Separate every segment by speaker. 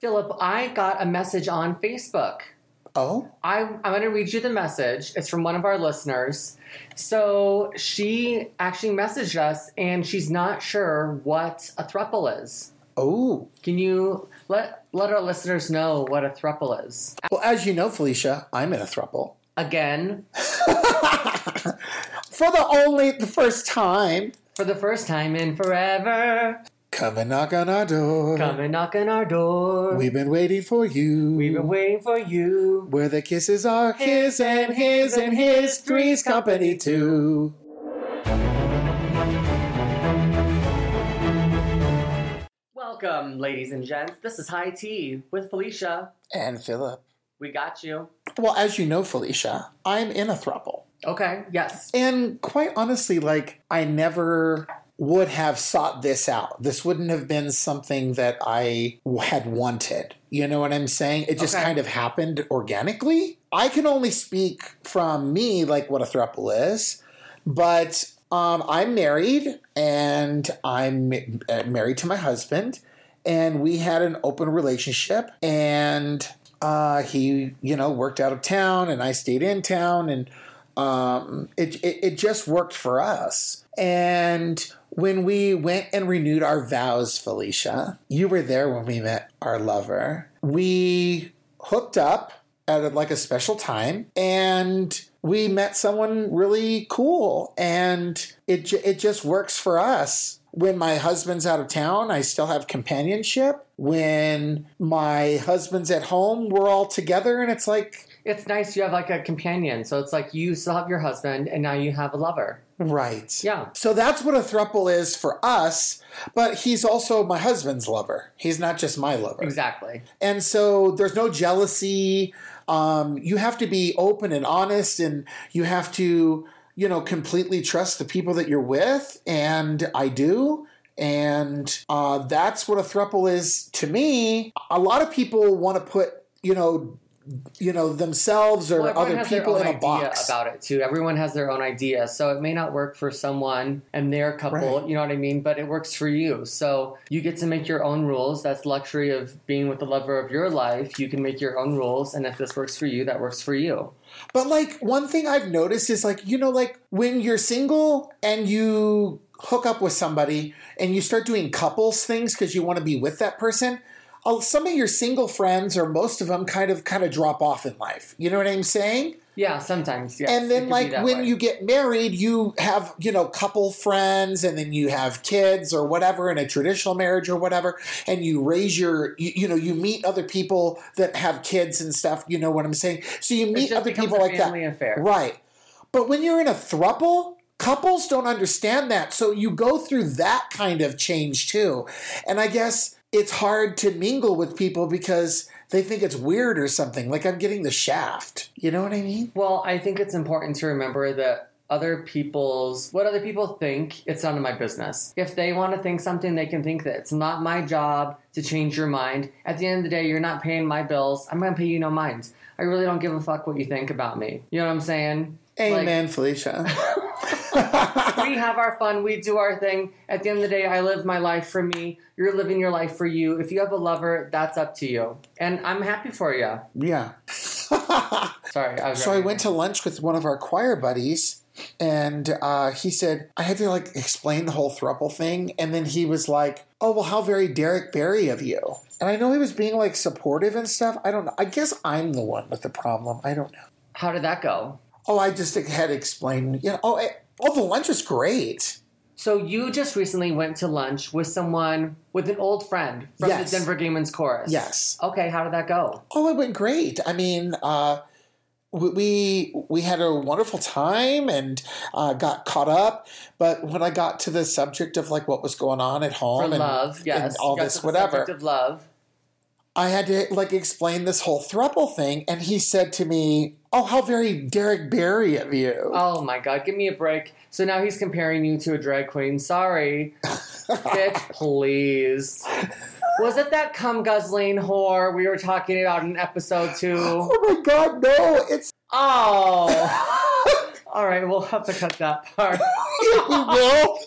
Speaker 1: Philip, I got a message on Facebook.
Speaker 2: Oh,
Speaker 1: I, I'm going to read you the message. It's from one of our listeners. So she actually messaged us and she's not sure what a thruple is.
Speaker 2: oh.
Speaker 1: Can you let let our listeners know what a thruple is?
Speaker 2: Well, as you know, Felicia, I'm in a throuple.
Speaker 1: Again,
Speaker 2: For the only the first time.
Speaker 1: for the first time in forever,
Speaker 2: Come and knock on our door.
Speaker 1: come and knock on our door.
Speaker 2: We've been waiting for you.
Speaker 1: We've been waiting for you.
Speaker 2: Where the kisses are his and his and his, three's company too.
Speaker 1: Welcome, ladies and gents. This is High Tea with Felicia.
Speaker 2: And Philip.
Speaker 1: We got you.
Speaker 2: Well, as you know, Felicia, I'm in a throuple.
Speaker 1: Okay, yes.
Speaker 2: And quite honestly, like, I never would have sought this out. This wouldn't have been something that I had wanted. You know what I'm saying? It just
Speaker 1: Okay.
Speaker 2: kind of happened organically. I can only speak from me, like what a throuple is, but um, I'm married and I'm uh, married to my husband, and we had an open relationship, and uh, he, you know, worked out of town, and I stayed in town, and um, it, it it just worked for us. And when we went and renewed our vows, Felicia, you were there when we met our lover. We hooked up at like a special time, and we met someone really cool, and it it just works for us. When my husband's out of town, I still have companionship. When my husband's at home, we're all together, and it's like
Speaker 1: It's nice you have like a companion. So it's like you still have your husband and now you have a lover.
Speaker 2: right.
Speaker 1: Yeah.
Speaker 2: So that's what a thruple is for us, but he's also my husband's lover. He's not just my lover.
Speaker 1: Exactly.
Speaker 2: And so there's no jealousy. Um, you have to be open and honest, and you have to, you know, completely trust the people that you're with. And I do. And uh, that's what a thruple is to me. A lot of people want to put, you know, you know themselves or
Speaker 1: Well,
Speaker 2: other people in a box.
Speaker 1: about it too. Everyone has their own idea, so it may not work for someone and their couple.
Speaker 2: Right.
Speaker 1: You know what I mean? But it works for you. So you get to make your own rules. That's luxury of being with the lover of your life. You can make your own rules, and if this works for you, that works for you.
Speaker 2: But like one thing I've noticed is like you know like when you're single and you hook up with somebody and you start doing couples things because you want to be with that person. Uh, Some of your single friends or most of them kind of kind of drop off in life. You know what I'm saying?
Speaker 1: Yeah, sometimes. Yes,
Speaker 2: and then like when
Speaker 1: way.
Speaker 2: you get married, you have you know couple friends, and then you have kids or whatever in a traditional marriage or whatever, and you raise your you, you know you meet other people that have kids and stuff. You know what I'm saying? So you meet other people like that.
Speaker 1: affair.
Speaker 2: Right. But when you're in a thruple, couples don't understand that. So you go through that kind of change too. And I guess it's hard to mingle with people because they think it's weird or something. Like I'm getting the shaft. You know what I mean?
Speaker 1: Well, I think it's important to remember that other people's what other people think it's none of my business if they want to think something they can think that it's not my job to change your mind at the end of the day you're not paying my bills i'm gonna pay you no mind i really don't give a fuck what you think about me you know what i'm saying Like,
Speaker 2: Amen, Felicia.
Speaker 1: we have our fun we do our thing at the end of the day i live my life for me you're living your life for you if you have a lover that's up to you and i'm happy for you
Speaker 2: yeah.
Speaker 1: sorry I was
Speaker 2: So I went to lunch with one of our choir buddies, and uh, he said I had to like explain the whole thruple thing, and then he was like, "Oh well, how very Derrick Barry of you." And I know he was being like supportive and stuff. I don't know. I guess I'm the one with the problem. I don't know.
Speaker 1: how did that go
Speaker 2: Oh, I just had to explain. You know, oh, eh, oh, the lunch was great.
Speaker 1: So you just recently went to lunch with someone with an old friend from
Speaker 2: Yes.
Speaker 1: the Denver Gay Men's Chorus.
Speaker 2: Yes.
Speaker 1: Okay, how did that go?
Speaker 2: Oh, it went great. I mean, uh, we- we had a wonderful time and uh, got caught up. But when I got to the subject of like what was going on at
Speaker 1: For
Speaker 2: home and,
Speaker 1: love, yes.
Speaker 2: and all this
Speaker 1: the
Speaker 2: whatever,
Speaker 1: subject Of love.
Speaker 2: I had to like explain this whole thruple thing, and he said to me, "Oh, how very Derrick Barry of you."
Speaker 1: Oh my god, give me a break. So now he's comparing you to a drag queen. Sorry. Bitch, please. Was it that cum guzzling whore we were talking about in episode two?
Speaker 2: oh my God, no! It's
Speaker 1: Oh. All right, we'll have to cut that part.
Speaker 2: we will.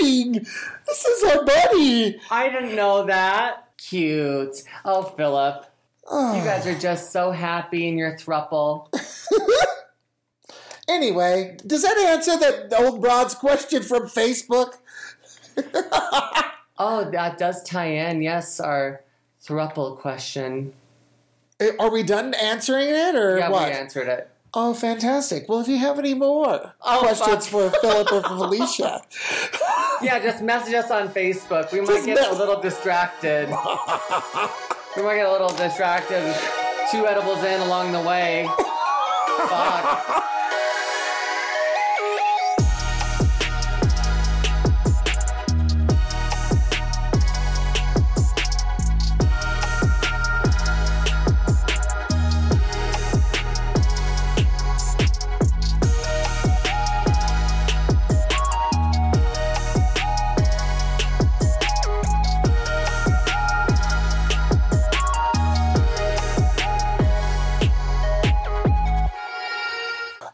Speaker 2: crying. This is our buddy.
Speaker 1: I didn't know that. Cute. Oh, Philip.
Speaker 2: Oh.
Speaker 1: You guys are just so happy in your thruple.
Speaker 2: Anyway, does that answer the old broad's question from Facebook?
Speaker 1: Oh, that does tie in. Yes, our thruple question.
Speaker 2: Eh, Are we done answering it or
Speaker 1: Yeah,
Speaker 2: what?
Speaker 1: we answered it.
Speaker 2: Oh, fantastic. Well, if you have any more
Speaker 1: Oh,
Speaker 2: questions
Speaker 1: fuck.
Speaker 2: for Philip or Felicia,
Speaker 1: Yeah, just message us on Facebook. We might
Speaker 2: Just
Speaker 1: get
Speaker 2: mess-
Speaker 1: a little distracted. we might get a little distracted. Two edibles in along the way. Fuck.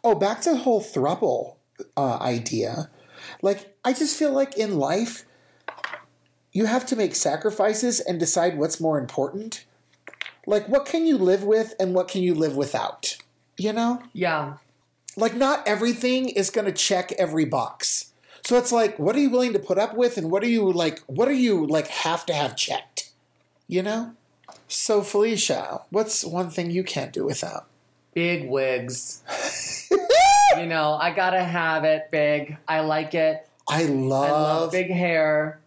Speaker 2: Oh, back to the whole thruple uh, idea. Like, I just feel like in life, you have to make sacrifices and decide what's more important. Like, what can you live with and what can you live without? You know?
Speaker 1: Yeah.
Speaker 2: like not everything is going to check every box. So it's like, what are you willing to put up with, and what are you like? What are you like have to have checked? You know. So Felicia, what's one thing you can't do without?
Speaker 1: Big wigs. you know, I gotta have it big. I like it.
Speaker 2: I
Speaker 1: I
Speaker 2: love,
Speaker 1: love big hair.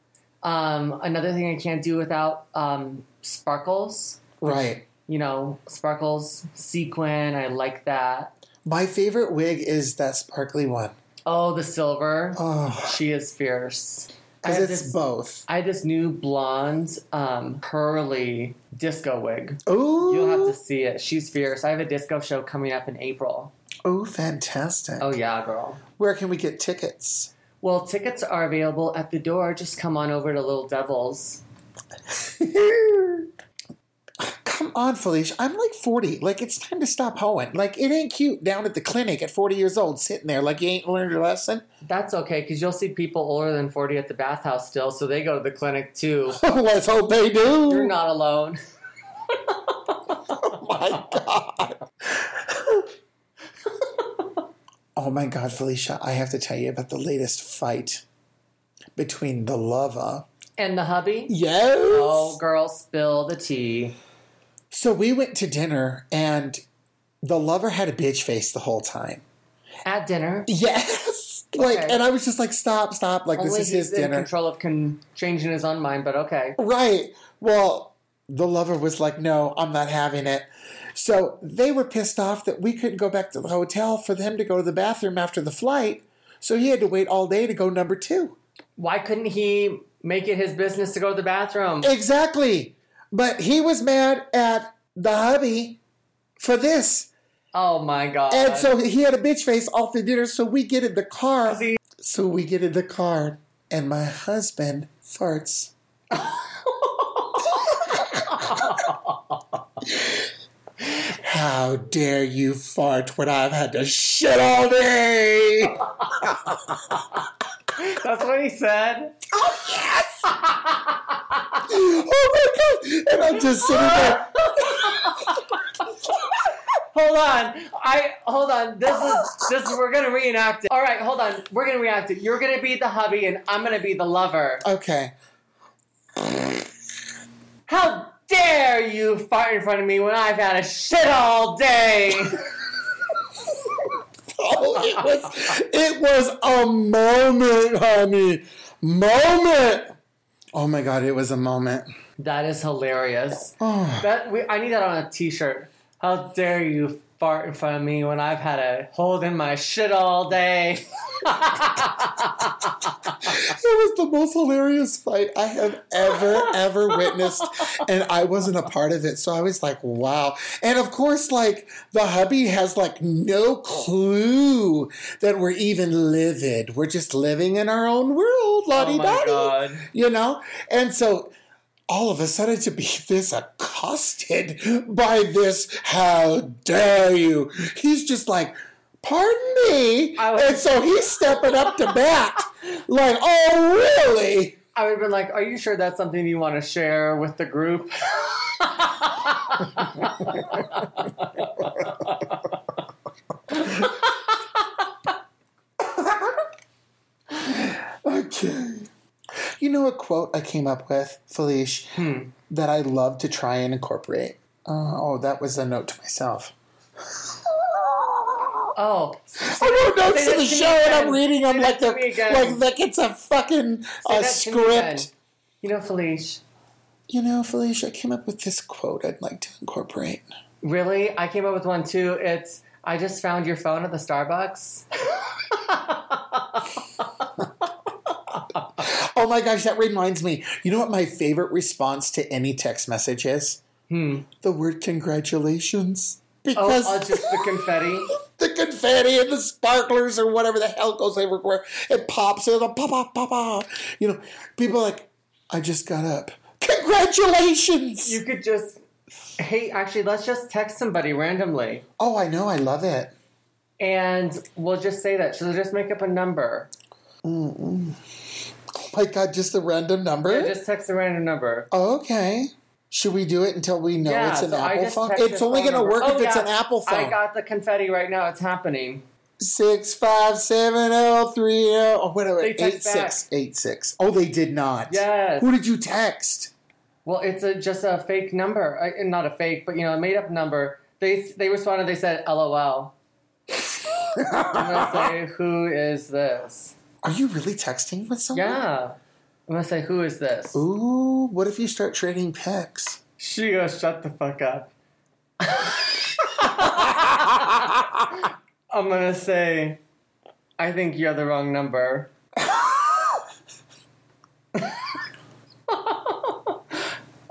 Speaker 1: Um, another thing I can't do without um, sparkles.
Speaker 2: right.
Speaker 1: You know, sparkles, sequin. I like that.
Speaker 2: My favorite wig is that sparkly one.
Speaker 1: Oh, the silver.
Speaker 2: Oh,
Speaker 1: She is fierce.
Speaker 2: Because it's
Speaker 1: this,
Speaker 2: both.
Speaker 1: I have this new blonde, um, curly disco wig.
Speaker 2: Ooh,
Speaker 1: You'll have to see it. She's fierce. I have a disco show coming up in April.
Speaker 2: Oh, fantastic.
Speaker 1: Oh yeah, girl.
Speaker 2: Where can we get tickets?
Speaker 1: Well, tickets are available at the door. Just come on over to Little Devils.
Speaker 2: Come on, Felicia. I'm like 40. Like, it's time to stop hoeing. Like, it ain't cute down at the clinic at 40 years old sitting there like you ain't learned your lesson.
Speaker 1: That's okay, because you'll see people older than 40 at the bathhouse still, so they go to the clinic too.
Speaker 2: Let's hope they do.
Speaker 1: You're not alone.
Speaker 2: Oh my God. Oh my God, Felicia. I have to tell you about the latest fight between the lover.
Speaker 1: And the hubby?
Speaker 2: Yes.
Speaker 1: Oh, girl, spill the tea.
Speaker 2: So we went to dinner and the lover had a bitch face the whole time.
Speaker 1: At dinner.
Speaker 2: Yes. Like,
Speaker 1: Okay.
Speaker 2: and I was just like, stop, stop. Like,
Speaker 1: Only
Speaker 2: this is his
Speaker 1: in
Speaker 2: dinner.
Speaker 1: control of con- changing his own mind, but okay.
Speaker 2: Right. Well, the lover was like, no, I'm not having it. So they were pissed off that we couldn't go back to the hotel for him to go to the bathroom after the flight. So he had to wait all day to go number two.
Speaker 1: Why couldn't he make it his business to go to the bathroom?
Speaker 2: Exactly. But he was mad at the hubby for this.
Speaker 1: Oh my god.
Speaker 2: And so he had a bitch face all through dinner. So we get in the car.
Speaker 1: See-
Speaker 2: So we get in the car, and my husband farts. How dare you fart when I've had to shit all day?
Speaker 1: That's what he said.
Speaker 2: oh, yes! oh my god! And I'm just sitting there.
Speaker 1: Hold on. I hold on. This is this is we're gonna reenact it. Alright, hold on. We're gonna reenact it. You're gonna be the hubby and I'm gonna be the lover.
Speaker 2: Okay.
Speaker 1: How dare you fart in front of me when I've had a shit all day?
Speaker 2: Oh, it was it was a moment, honey. Moment. Oh my god, it was a moment.
Speaker 1: that is hilarious.
Speaker 2: Oh.
Speaker 1: That we, I need that on a t-shirt. How dare you fart in front of me when I've had a hold in my shit all day?
Speaker 2: Was the most hilarious fight I have ever, ever witnessed. And I wasn't a part of it. So I was like, wow. And of course, like, the hubby has like no clue that we're even livid. We're just living in our own world,
Speaker 1: oh
Speaker 2: lottie dottie.
Speaker 1: god.
Speaker 2: You know? And so all of a sudden to be this accosted by this, how dare you? He's just like, pardon me.
Speaker 1: Was-
Speaker 2: and so he's stepping up to bat. Like, oh, really?
Speaker 1: I would have been like, "Are you sure that's something you want to share with the group?"
Speaker 2: Okay. You know a quote I came up with, Felice,
Speaker 1: Hmm.
Speaker 2: that I love to try and incorporate? Uh, oh, that was a note to myself.
Speaker 1: Oh,
Speaker 2: I wrote notes to the show and I'm reading them like
Speaker 1: that to me
Speaker 2: the
Speaker 1: again.
Speaker 2: like like it's a fucking
Speaker 1: say
Speaker 2: uh,
Speaker 1: that to me again.
Speaker 2: script.
Speaker 1: You know, Felice.
Speaker 2: You know, Felicia, I came up with this quote I'd like to incorporate.
Speaker 1: Really, I came up with one too. It's I just found your phone at the Starbucks.
Speaker 2: Oh my gosh, that reminds me. You know what my favorite response to any text message is?
Speaker 1: Hmm.
Speaker 2: The word congratulations.
Speaker 1: Oh,
Speaker 2: Because
Speaker 1: uh, just the confetti.
Speaker 2: the confetti and the sparklers or whatever the hell goes everywhere. It pops and the pop pop pop pop. You know, people are like, I just got up. Congratulations!
Speaker 1: You could just. Hey, actually, let's just text somebody randomly,
Speaker 2: oh, I know, I love it.
Speaker 1: and we'll just say that. So just make up a number.
Speaker 2: Oh my god, just a random number?
Speaker 1: Yeah, just text a random number.
Speaker 2: Oh, okay. Should we do it until we know
Speaker 1: Yeah,
Speaker 2: it's an
Speaker 1: so
Speaker 2: Apple phone? It's only going to work
Speaker 1: Oh,
Speaker 2: if it's an Apple phone.
Speaker 1: I got the confetti right now. It's happening.
Speaker 2: Six five seven zero three zero. Oh, wait minute.
Speaker 1: text
Speaker 2: Eight
Speaker 1: back.
Speaker 2: eight. Oh, they did not.
Speaker 1: Yes.
Speaker 2: Who did you text?
Speaker 1: Well, it's a, just a fake number. Uh, not a fake, but you know, a made up number. They they responded. They said, "LOL." I'm gonna say, "Who is this?"
Speaker 2: Are you really texting with someone?
Speaker 1: Yeah. I'm gonna say, "Who is this?"
Speaker 2: Ooh, what if you start trading pics?
Speaker 1: She goes, "Shut the fuck up." I'm gonna say, "I think you're the wrong number."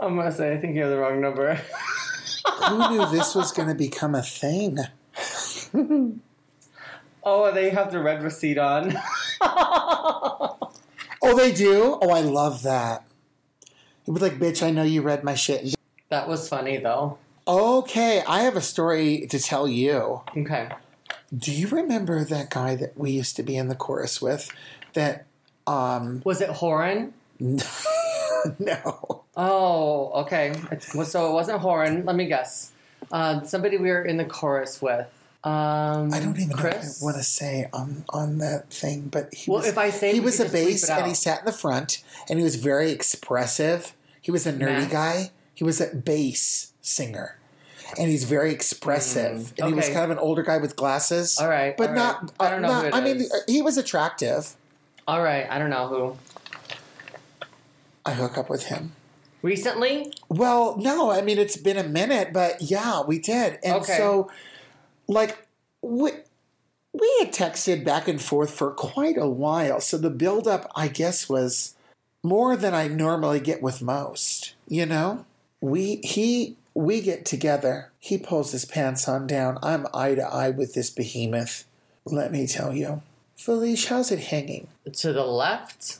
Speaker 1: I'm gonna say, "I think you're the wrong number."
Speaker 2: Who knew this was to become a thing?
Speaker 1: oh, they have the read receipt on.
Speaker 2: Oh, they do? Oh, I love that. It was like, bitch, I know you read my shit.
Speaker 1: that was funny though.
Speaker 2: Okay, I have a story to tell you.
Speaker 1: Okay.
Speaker 2: Do you remember that guy that we used to be in the chorus with? That, um,
Speaker 1: Was it Horan?
Speaker 2: no.
Speaker 1: Oh, okay. So it wasn't Horan. Let me guess. Uh, somebody we were in the chorus with. Um,
Speaker 2: I don't even
Speaker 1: Chris.
Speaker 2: know what I want to say on on that thing, but he
Speaker 1: Well,
Speaker 2: was,
Speaker 1: if I say
Speaker 2: he was a bass and he sat in the front and he was very expressive. He was a nerdy guy. He was a bass singer. And he's very expressive.
Speaker 1: Mm,
Speaker 2: and he was kind of an older guy with glasses.
Speaker 1: All right,
Speaker 2: But
Speaker 1: all
Speaker 2: not,
Speaker 1: right. I don't know
Speaker 2: not- I mean,
Speaker 1: is.
Speaker 2: he was attractive.
Speaker 1: All right. I don't know who.
Speaker 2: I hook up with him.
Speaker 1: Recently?
Speaker 2: Well, no, I mean it's been a minute, but yeah, we did. And
Speaker 1: Okay.
Speaker 2: so like we we had texted back and forth for quite a while. So the buildup, I guess, was more than I normally get with most. You know? We he we get together. He pulls his pants on down. I'm eye to eye with this behemoth. Let me tell you. Felice, how's it hanging?
Speaker 1: To the left?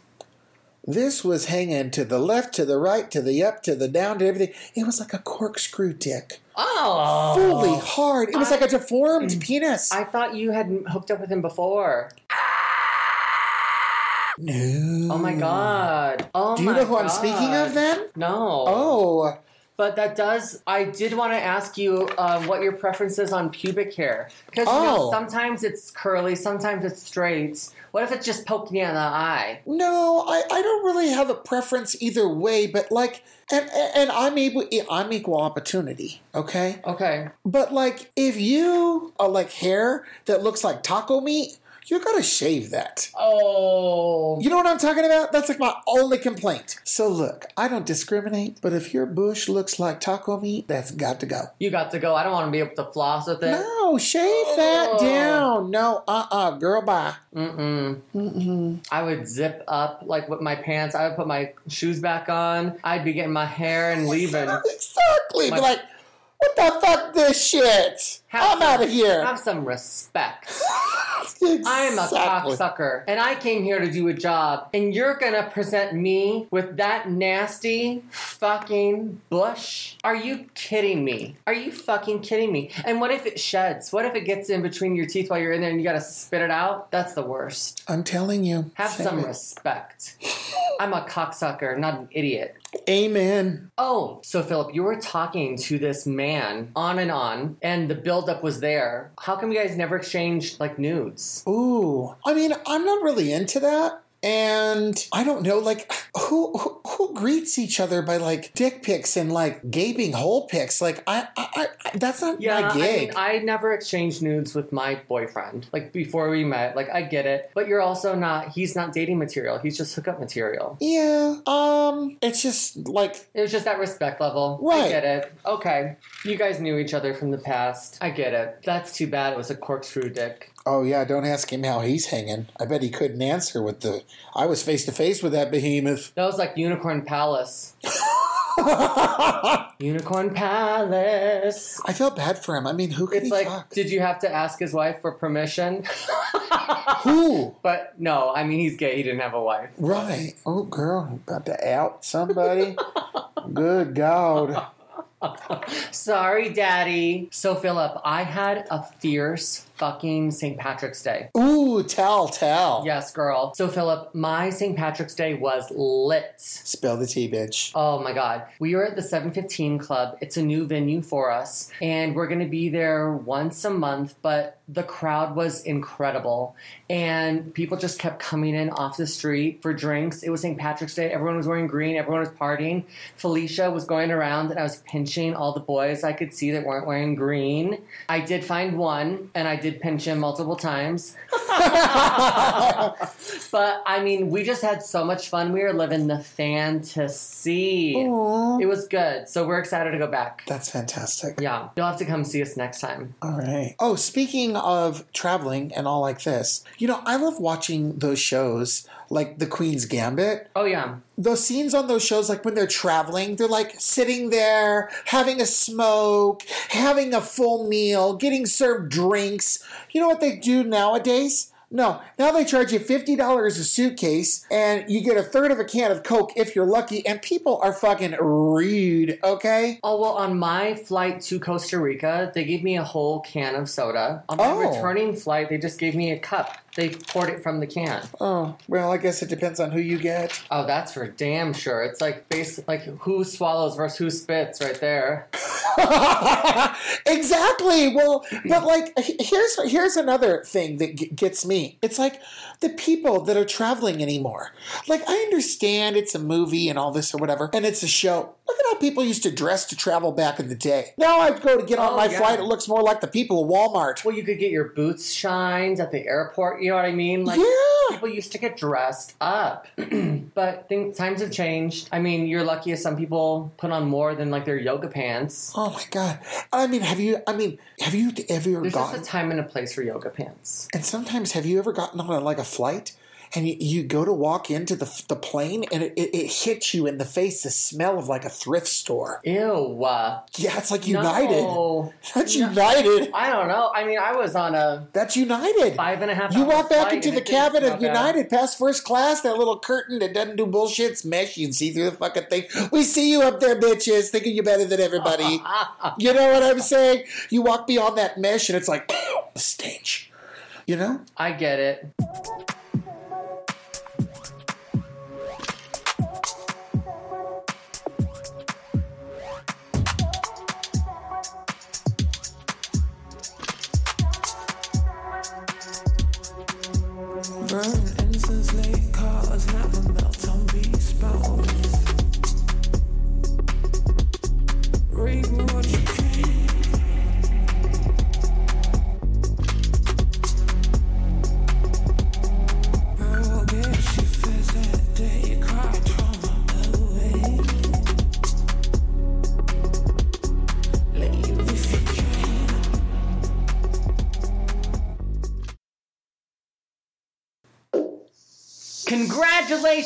Speaker 2: This was hanging to the left, to the right, to the up, to the down, to everything. It was like a corkscrew dick.
Speaker 1: Oh.
Speaker 2: Fully hard. It was
Speaker 1: I-
Speaker 2: like a deformed penis.
Speaker 1: I thought you had hooked up with him before.
Speaker 2: no.
Speaker 1: Oh my god. Oh
Speaker 2: Do you
Speaker 1: my
Speaker 2: know who I'm speaking of then?
Speaker 1: No.
Speaker 2: Oh.
Speaker 1: But that does. I did want to ask you uh, what your preference is on pubic hair because you know,
Speaker 2: Oh.
Speaker 1: sometimes it's curly, sometimes it's straight. What if it just poked me in the eye?
Speaker 2: No, I, I don't really have a preference either way, but like and and I'm able I'm equal opportunity, okay?
Speaker 1: Okay.
Speaker 2: But like if you are like hair that looks like taco meat, you gotta shave that.
Speaker 1: Oh.
Speaker 2: You know what I'm talking about? That's like my only complaint. So look, I don't discriminate, but if your bush looks like taco meat, that's got to go.
Speaker 1: You got to go. I don't want to be able to floss with it.
Speaker 2: No, shave that
Speaker 1: Oh.
Speaker 2: down. No, uh uh girl, bye.
Speaker 1: Mm-mm.
Speaker 2: Mm-mm.
Speaker 1: I would zip up like with my pants. I would put my shoes back on. I'd be getting my hair and leaving.
Speaker 2: exactly.
Speaker 1: My-
Speaker 2: like, What the fuck this shit?
Speaker 1: Have
Speaker 2: I'm
Speaker 1: some-
Speaker 2: out of here.
Speaker 1: Have some respect. I'm a cocksucker, and I came here to do a job, and you're gonna present me with that nasty fucking bush? Are you kidding me? Are you fucking kidding me? And what if it sheds? What if it gets in between your teeth while you're in there and you gotta spit it out? That's the worst.
Speaker 2: I'm telling you.
Speaker 1: Have some
Speaker 2: it.
Speaker 1: respect. I'm a cocksucker, not an idiot.
Speaker 2: Amen.
Speaker 1: Oh, so Philip, you were talking to this man on and on, and the buildup was there. How come you guys never exchanged like nudes?
Speaker 2: Ooh. I mean, I'm not really into that. And I don't know, like, who, who who greets each other by like dick pics and like gaping hole pics? Like, I, I, I that's not
Speaker 1: Yeah,
Speaker 2: my
Speaker 1: I
Speaker 2: gig.
Speaker 1: mean, I never exchanged nudes with my boyfriend. Like before we met, like I get it, but you're also not. He's not dating material. He's just hookup material.
Speaker 2: yeah. Um. It's just like
Speaker 1: It was just that respect level. I get it. Okay, you guys knew each other from the past. I get it. That's too bad. It was a corkscrew dick.
Speaker 2: Oh yeah, don't ask him how he's hanging. I bet he couldn't answer with the. I was face to face with that behemoth.
Speaker 1: That was like Unicorn Palace. Unicorn Palace.
Speaker 2: I felt bad for him. I mean, who could
Speaker 1: It's
Speaker 2: he
Speaker 1: like,
Speaker 2: fuck?
Speaker 1: did you have to ask his wife for permission?
Speaker 2: Who?
Speaker 1: but no, I mean he's gay. He didn't have a wife.
Speaker 2: Right. Oh, girl, about to out somebody. Good God.
Speaker 1: Sorry, Daddy. So Philip, I had a fierce fucking St. Patrick's Day.
Speaker 2: Ooh, tell, tell.
Speaker 1: Yes, girl. So Philip, my St. Patrick's Day was lit.
Speaker 2: Spill the tea, bitch.
Speaker 1: Oh my god. We were at the 715 Club. It's a new venue for us, and we're going to be there once a month, but the crowd was incredible. And people just kept coming in off the street for drinks. It was St. Patrick's Day. Everyone was wearing green, everyone was partying. Felicia was going around, and I was pinching all the boys I could see that weren't wearing green. I did find one, and I did pinch him multiple times. But I mean, we just had so much fun. We were living the fantasy.
Speaker 2: Aw.
Speaker 1: It was good. So we're excited to go back.
Speaker 2: That's fantastic.
Speaker 1: Yeah. You'll have to come see us next time.
Speaker 2: All right. Oh, speaking of traveling and all like this, you know, I love watching those shows like The Queen's Gambit.
Speaker 1: Oh, yeah.
Speaker 2: Those scenes on those shows, like when they're traveling, they're like sitting there, having a smoke, having a full meal, getting served drinks. You know what they do nowadays? No, now they charge you $50 a suitcase and you get a third of a can of Coke if you're lucky, and people are fucking rude, okay?
Speaker 1: Oh, well, on my flight to Costa Rica, they gave me a whole can of soda. On my
Speaker 2: Oh.
Speaker 1: returning flight, they just gave me a cup. They poured it from the can.
Speaker 2: Oh, well, I guess it depends on who you get.
Speaker 1: Oh, that's for damn sure. It's like basic, like who swallows versus who spits right there.
Speaker 2: exactly. Well, but like here's here's another thing that g- gets me. It's like the people that are traveling anymore. Like I understand it's a movie and all this or whatever, and it's a show. Look at how people used to dress to travel back in the day. Now I go to get on
Speaker 1: Oh,
Speaker 2: my
Speaker 1: yeah.
Speaker 2: flight, it looks more like the people of Walmart.
Speaker 1: Well, you could get your boots shined at the airport. You know what I mean? Like,
Speaker 2: yeah.
Speaker 1: people used to get dressed up but things times have changed i mean you're lucky if some people put on more than like their yoga pants
Speaker 2: Oh my god. I mean, have you? I mean, have you ever
Speaker 1: there's
Speaker 2: gotten?
Speaker 1: just a time and a place for yoga pants
Speaker 2: And sometimes, have you ever gotten on a, like a flight and you, you go to walk into the, the plane and it, it, it hits you in the face the smell of like a thrift store?
Speaker 1: ew
Speaker 2: Yeah, it's like United.
Speaker 1: no.
Speaker 2: That's
Speaker 1: No.
Speaker 2: United.
Speaker 1: i don't know i mean i was on a
Speaker 2: That's United.
Speaker 1: five and a half
Speaker 2: You walk back into the cabin of. United, past first class, that little curtain that doesn't do bullshit, it's mesh. You can see through the fucking thing. We see you up there, bitches, thinking you're better than everybody. you know what I'm saying? You walk beyond that mesh and it's like, the stench. You know?
Speaker 1: i get it
Speaker 3: Burn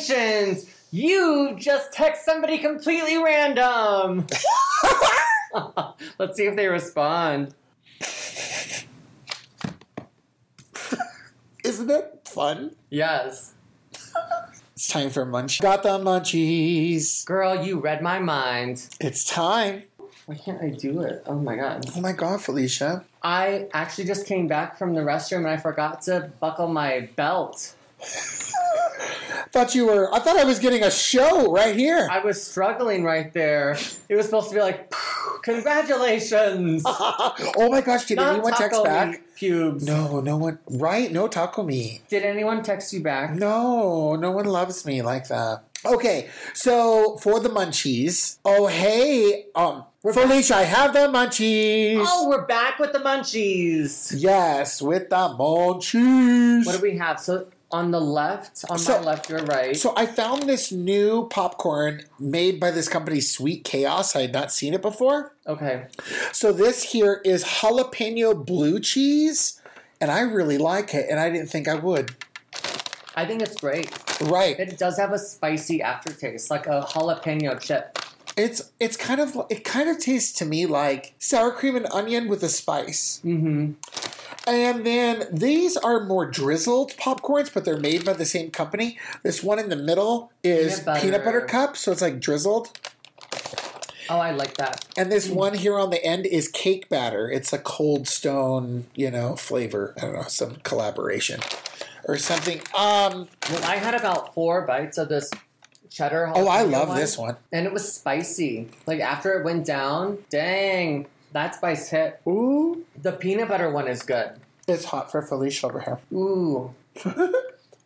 Speaker 1: congratulations you just text somebody completely random Let's see if they respond.
Speaker 2: Isn't that fun?
Speaker 1: Yes.
Speaker 2: It's time for munch. Got the munchies.
Speaker 1: Girl, you read my mind.
Speaker 2: It's time.
Speaker 1: Why can't I do it? Oh my god.
Speaker 2: Oh my god, Felicia.
Speaker 1: I actually just came back from the restroom and I forgot to buckle my belt.
Speaker 2: Thought you were. I thought I was getting a show right here.
Speaker 1: I was struggling right there. It was supposed to be like, congratulations.
Speaker 2: oh my gosh! Did
Speaker 1: Not
Speaker 2: anyone text
Speaker 1: taco
Speaker 2: back?
Speaker 1: meat pubes.
Speaker 2: No, no one. Right? No taco meat.
Speaker 1: Did anyone text you back?
Speaker 2: No, no one loves me like that. Okay, so for the munchies. Oh hey, um, Felicia, I have the munchies.
Speaker 1: Oh, we're back with the munchies.
Speaker 2: Yes, with the munchies.
Speaker 1: What do we have? So on the left, on
Speaker 2: So-
Speaker 1: my left, your right.
Speaker 2: So I found this new popcorn made by this company, Sweet Chaos. I had not seen it before.
Speaker 1: okay.
Speaker 2: So this here is jalapeno blue cheese, and I really like it, and I didn't think I would.
Speaker 1: I think it's great.
Speaker 2: Right.
Speaker 1: It does have a spicy aftertaste, like a jalapeno chip.
Speaker 2: It's it's kind of it kind of tastes to me like sour cream and onion with a spice.
Speaker 1: Mm-hmm.
Speaker 2: And then these are more drizzled popcorns, but they're made by the same company. This one in the middle is
Speaker 1: Peanut
Speaker 2: peanut
Speaker 1: butter.
Speaker 2: butter, cup, so it's like drizzled.
Speaker 1: Oh, I like that.
Speaker 2: And this one here on the end is cake batter. It's a cold stone, you know, flavor. I don't know, some collaboration or something. Um,
Speaker 1: Well, I had about four bites of this cheddar.
Speaker 2: oh, I love this one.
Speaker 1: and it was spicy. Like after it went down, dang, that by hit.
Speaker 2: Ooh,
Speaker 1: The peanut butter one is good.
Speaker 2: it's hot for Felicia over here.
Speaker 1: Ooh,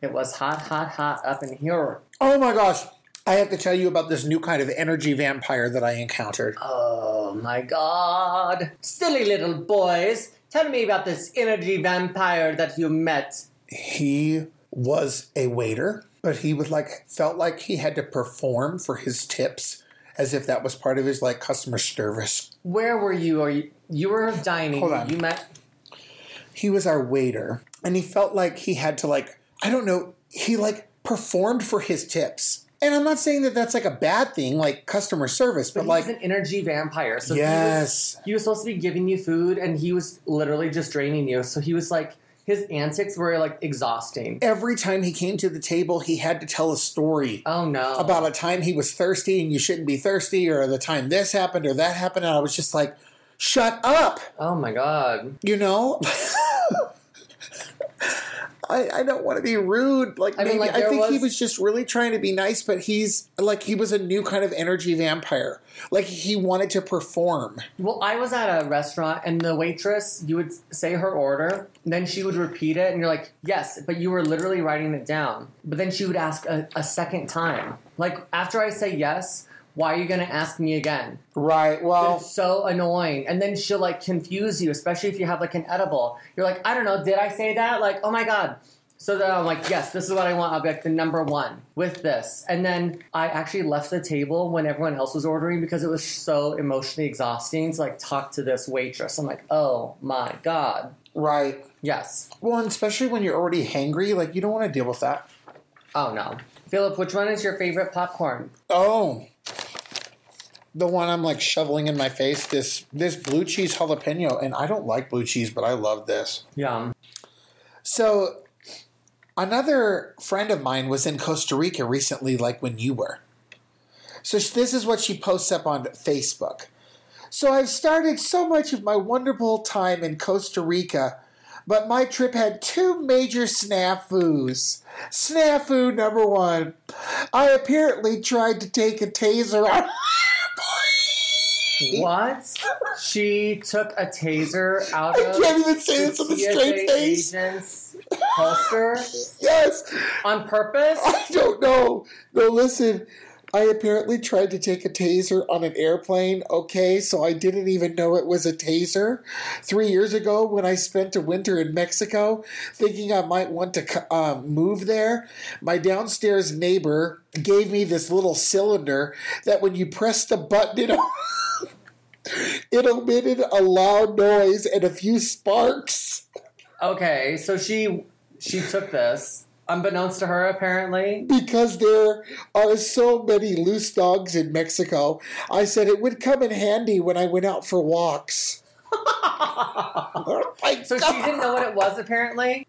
Speaker 1: it was hot, hot, hot up in here.
Speaker 2: Oh my gosh. I have to tell you about this new kind of energy vampire that I encountered.
Speaker 1: Oh my god. Silly little boys. Tell me about this energy vampire that you met.
Speaker 2: He was a waiter, but he was like felt like he had to perform for his tips as if that was part of his like customer service.
Speaker 1: Where were you? Or you, you were dining.
Speaker 2: Hold on.
Speaker 1: You met.
Speaker 2: He was our waiter, and he felt like he had to like I don't know, he like performed for his tips. And I'm not saying that that's like a bad thing, like customer service, but,
Speaker 1: But
Speaker 2: like
Speaker 1: he's an energy vampire. So he was,
Speaker 2: yes,
Speaker 1: he was supposed to be giving you food, and he was literally just draining you. So he was like, his antics were like exhausting.
Speaker 2: every time he came to the table, he had to tell a story.
Speaker 1: Oh no.
Speaker 2: about a time he was thirsty and you shouldn't be thirsty, or the time this happened or that happened, and I was just like, shut up,
Speaker 1: Oh my god.
Speaker 2: you know? I, I don't want to be rude. Like
Speaker 1: I mean,
Speaker 2: maybe
Speaker 1: like,
Speaker 2: I think he
Speaker 1: was-
Speaker 2: was just really trying to be nice, but he's like he was a new kind of energy vampire. Like he wanted to perform.
Speaker 1: Well, I was at a restaurant and the waitress, you would say her order, then she would repeat it, and you're like, yes, but you were literally writing it down. But then she would ask a, a second time. Like, after I say yes, why are you going to ask me again?
Speaker 2: Right. Well,
Speaker 1: It's so annoying. And then she'll like confuse you, especially if you have like an edible. You're like, I don't know, did I say that? Like, oh my God. So then I'm like, yes, this is what I want. I'll be like the number one with this. And then I actually left the table when everyone else was ordering because it was so emotionally exhausting to like talk to this waitress. I'm like, oh my God.
Speaker 2: right.
Speaker 1: Yes.
Speaker 2: Well, and especially when you're already hangry, like you don't want to deal with that.
Speaker 1: Oh no. Philip, which one is your favorite popcorn?
Speaker 2: Oh, the one I'm like shoveling in my face. This this blue cheese jalapeno, and I don't like blue cheese, but I love this.
Speaker 1: Yum.
Speaker 2: So, another friend of mine was in Costa Rica recently, like when you were. So, sh- this is what she posts up on Facebook. So, I've started so much of my wonderful time in Costa Rica, but my trip had two major snafus. Snafu number one I apparently tried to take a taser on.
Speaker 1: What? She took a taser out
Speaker 2: I
Speaker 1: of
Speaker 2: can't even say this with a straight face.
Speaker 1: agent's holster
Speaker 2: Yes,
Speaker 1: on purpose?
Speaker 2: I don't know. No, listen. I apparently tried to take a taser on an airplane. Okay, so I didn't even know it was a taser. Three years ago, when I spent a winter in Mexico, thinking I might want to um, move there, my downstairs neighbor gave me this little cylinder that when you press the button, it, it emitted a loud noise and a few sparks.
Speaker 1: Okay, so she she took this Unbeknownst to her, apparently.
Speaker 2: because there are so many loose dogs in Mexico, I said it would come in handy when I went out for walks. Oh
Speaker 1: So she didn't know what it was, apparently.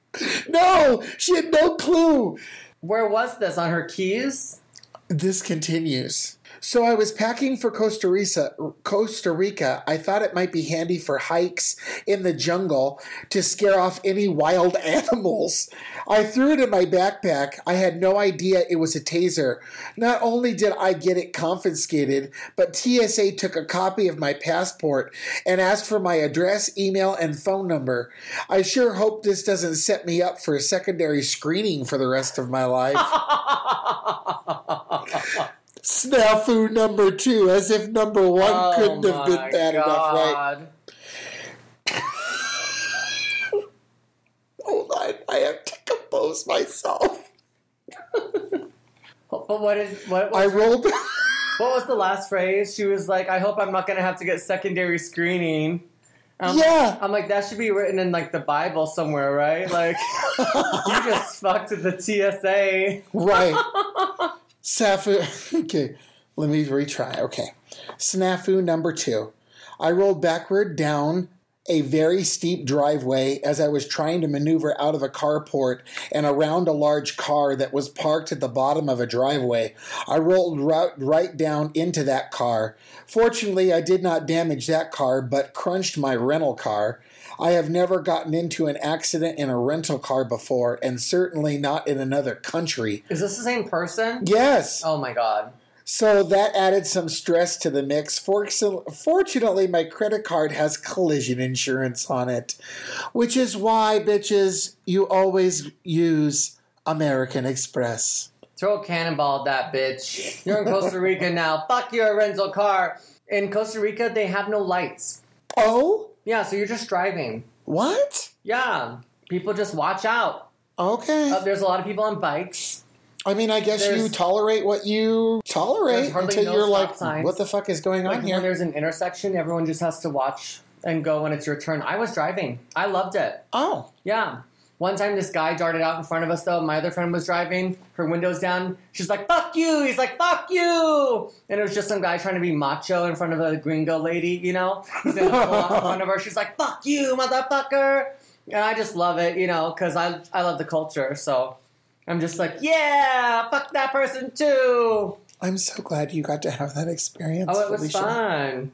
Speaker 2: No, she had no clue.
Speaker 1: Where was this? On her keys?
Speaker 2: This continues. So I was packing for Costa Rica. Costa Rica. I thought it might be handy for hikes in the jungle to scare off any wild animals. I threw it in my backpack. I had no idea it was a taser. Not only did I get it confiscated, but TSA took a copy of my passport and asked for my address, email, and phone number. I sure hope this doesn't set me up for a secondary screening for the rest of my life. Snafu number two, as if number one
Speaker 1: Oh
Speaker 2: couldn't have been bad enough, right? Hold on, I have to compose myself.
Speaker 1: But what is what?
Speaker 2: I rolled.
Speaker 1: what was the last phrase? She was like, "I hope I'm not gonna have to get secondary screening." Um,
Speaker 2: Yeah.
Speaker 1: I'm like that should be written in like the Bible somewhere, right? Like you just fucked the TSA.
Speaker 2: right. Snafu. Okay, let me retry. Okay. Snafu number two. I rolled backward down a very steep driveway as I was trying to maneuver out of a carport and around a large car that was parked at the bottom of a driveway. I rolled right down into that car. Fortunately, I did not damage that car, but crunched my rental car. I have never gotten into an accident in a rental car before, and certainly not in another country.
Speaker 1: Is this the same person?
Speaker 2: Yes.
Speaker 1: Oh my god.
Speaker 2: So that added some stress to the mix. Fortunately, my credit card has collision insurance on it, which is why, bitches, you always use American Express.
Speaker 1: Throw a cannonball at that bitch. You're in Costa Rica now. Fuck your rental car. In Costa Rica, they have no lights.
Speaker 2: Oh?
Speaker 1: Yeah, so you're just driving.
Speaker 2: What?
Speaker 1: Yeah, people just watch out.
Speaker 2: Okay.
Speaker 1: Uh, there's a lot of people on bikes.
Speaker 2: I mean, I guess you tolerate what you tolerate until
Speaker 1: no
Speaker 2: you're like,
Speaker 1: signs.
Speaker 2: what the fuck is going
Speaker 1: Like
Speaker 2: on
Speaker 1: when
Speaker 2: here?
Speaker 1: there's an intersection, everyone just has to watch and go when it's your turn. I was driving. I loved it.
Speaker 2: Oh.
Speaker 1: Yeah. One time, this guy darted out in front of us, though. My other friend was driving, her windows down. She's like, fuck you. He's like, fuck you. And it was just some guy trying to be macho in front of a gringo lady, you know? He's gonna pull out in front of her. She's like, fuck you, motherfucker. And I just love it, you know, because I, I love the culture. So I'm just like, yeah, fuck that person too.
Speaker 2: I'm so glad you got to have that experience.
Speaker 1: Oh, it was fun.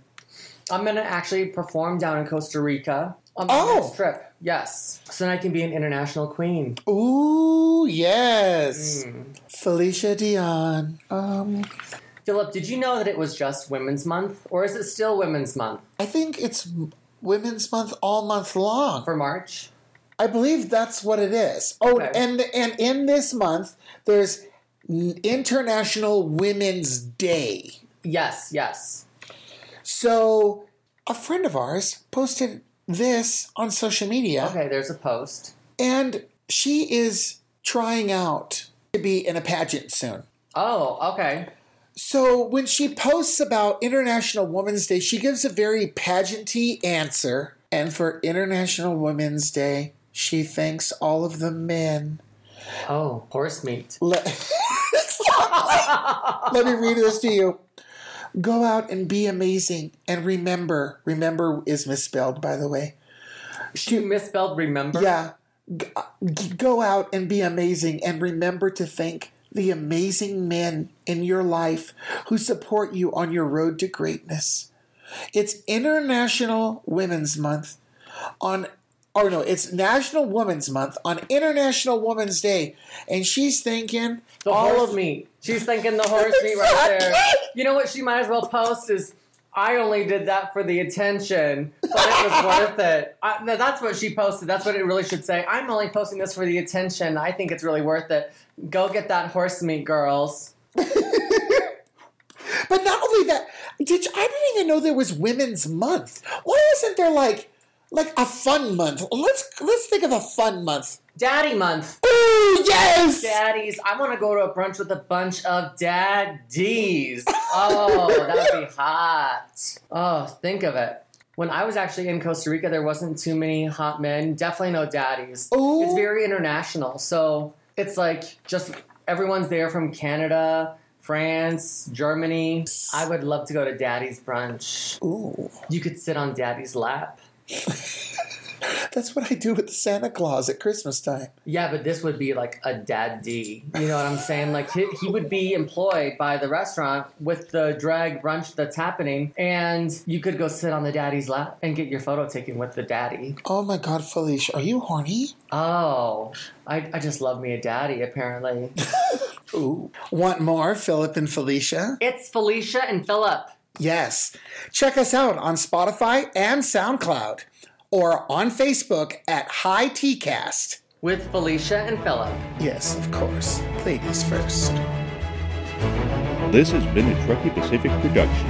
Speaker 1: I'm gonna actually perform down in Costa Rica on my
Speaker 2: Oh.
Speaker 1: next trip. Yes, so then I can be an international queen.
Speaker 2: Ooh, yes.
Speaker 1: Mm.
Speaker 2: Felicia Dion. Um,
Speaker 1: Philip, did you know that it was just Women's Month, or is it still Women's Month
Speaker 2: I think it's Women's Month all month long.
Speaker 1: for March?
Speaker 2: I believe that's what it is. Oh,
Speaker 1: Okay.
Speaker 2: and and in this month there's N- International Women's Day.
Speaker 1: Yes, yes.
Speaker 2: So a friend of ours posted this on social media,
Speaker 1: Okay, there's a post.
Speaker 2: and she is trying out to be in a pageant soon.
Speaker 1: Oh, okay.
Speaker 2: So when she posts about International Women's Day, she gives a very pageanty answer. And for International Women's Day, she thanks all of the men.
Speaker 1: Oh, horse meat.
Speaker 2: Let, Let me read this to you. Go out and be amazing. And remember, remember is misspelled, by the way.
Speaker 1: She misspelled remember.
Speaker 2: Yeah. Go out and be amazing and remember to thank the amazing men in your life who support you on your road to greatness. It's International Women's Month on or no, it's National Women's Month on International Women's Day and she's thinking
Speaker 1: The
Speaker 2: all
Speaker 1: horse
Speaker 2: of
Speaker 1: meat. She's thinking the horse meat right there. You know what she might as well post is I only did that for the attention, but it was worth it. I, no, that's what she posted. That's what it really should say. I'm only posting this for the attention. I think it's really worth it. Go get that horse meat, girls.
Speaker 2: But not only that, did you, I didn't even know there was Women's Month. Why isn't there like like a fun month? Let's let's think of a fun month.
Speaker 1: Daddy month.
Speaker 2: Ooh, yes!
Speaker 1: Daddies. I want to go to a brunch with a bunch of daddies. Oh, that'd be hot. Oh, think of it. When I was actually in Costa Rica, there wasn't too many hot men. Definitely no daddies.
Speaker 2: Ooh.
Speaker 1: It's very international. So It's like just everyone's there from Canada, France, Germany. I would love to go to Daddy's brunch.
Speaker 2: Ooh,
Speaker 1: You could sit on Daddy's lap.
Speaker 2: that's what I do with Santa Claus at Christmas time.
Speaker 1: Yeah, but this would be like a daddy. You know what I'm saying? Like he, he would be employed by the restaurant with the drag brunch that's happening, and you could go sit on the daddy's lap and get your photo taken with the daddy.
Speaker 2: Oh my God, Felicia, are you horny?
Speaker 1: Oh, I, I just love me a daddy, apparently.
Speaker 2: Ooh. Want more, Philip and Felicia?
Speaker 1: it's Felicia and Philip.
Speaker 2: Yes. Check us out on Spotify and SoundCloud or on Facebook at High TCast.
Speaker 1: With Felicia and Philip.
Speaker 2: Yes, of course. Ladies first.
Speaker 4: This has been a Truckee Pacific production.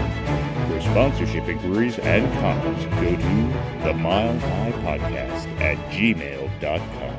Speaker 4: For sponsorship inquiries and comments, go to the Mile High Podcast at gmail.com.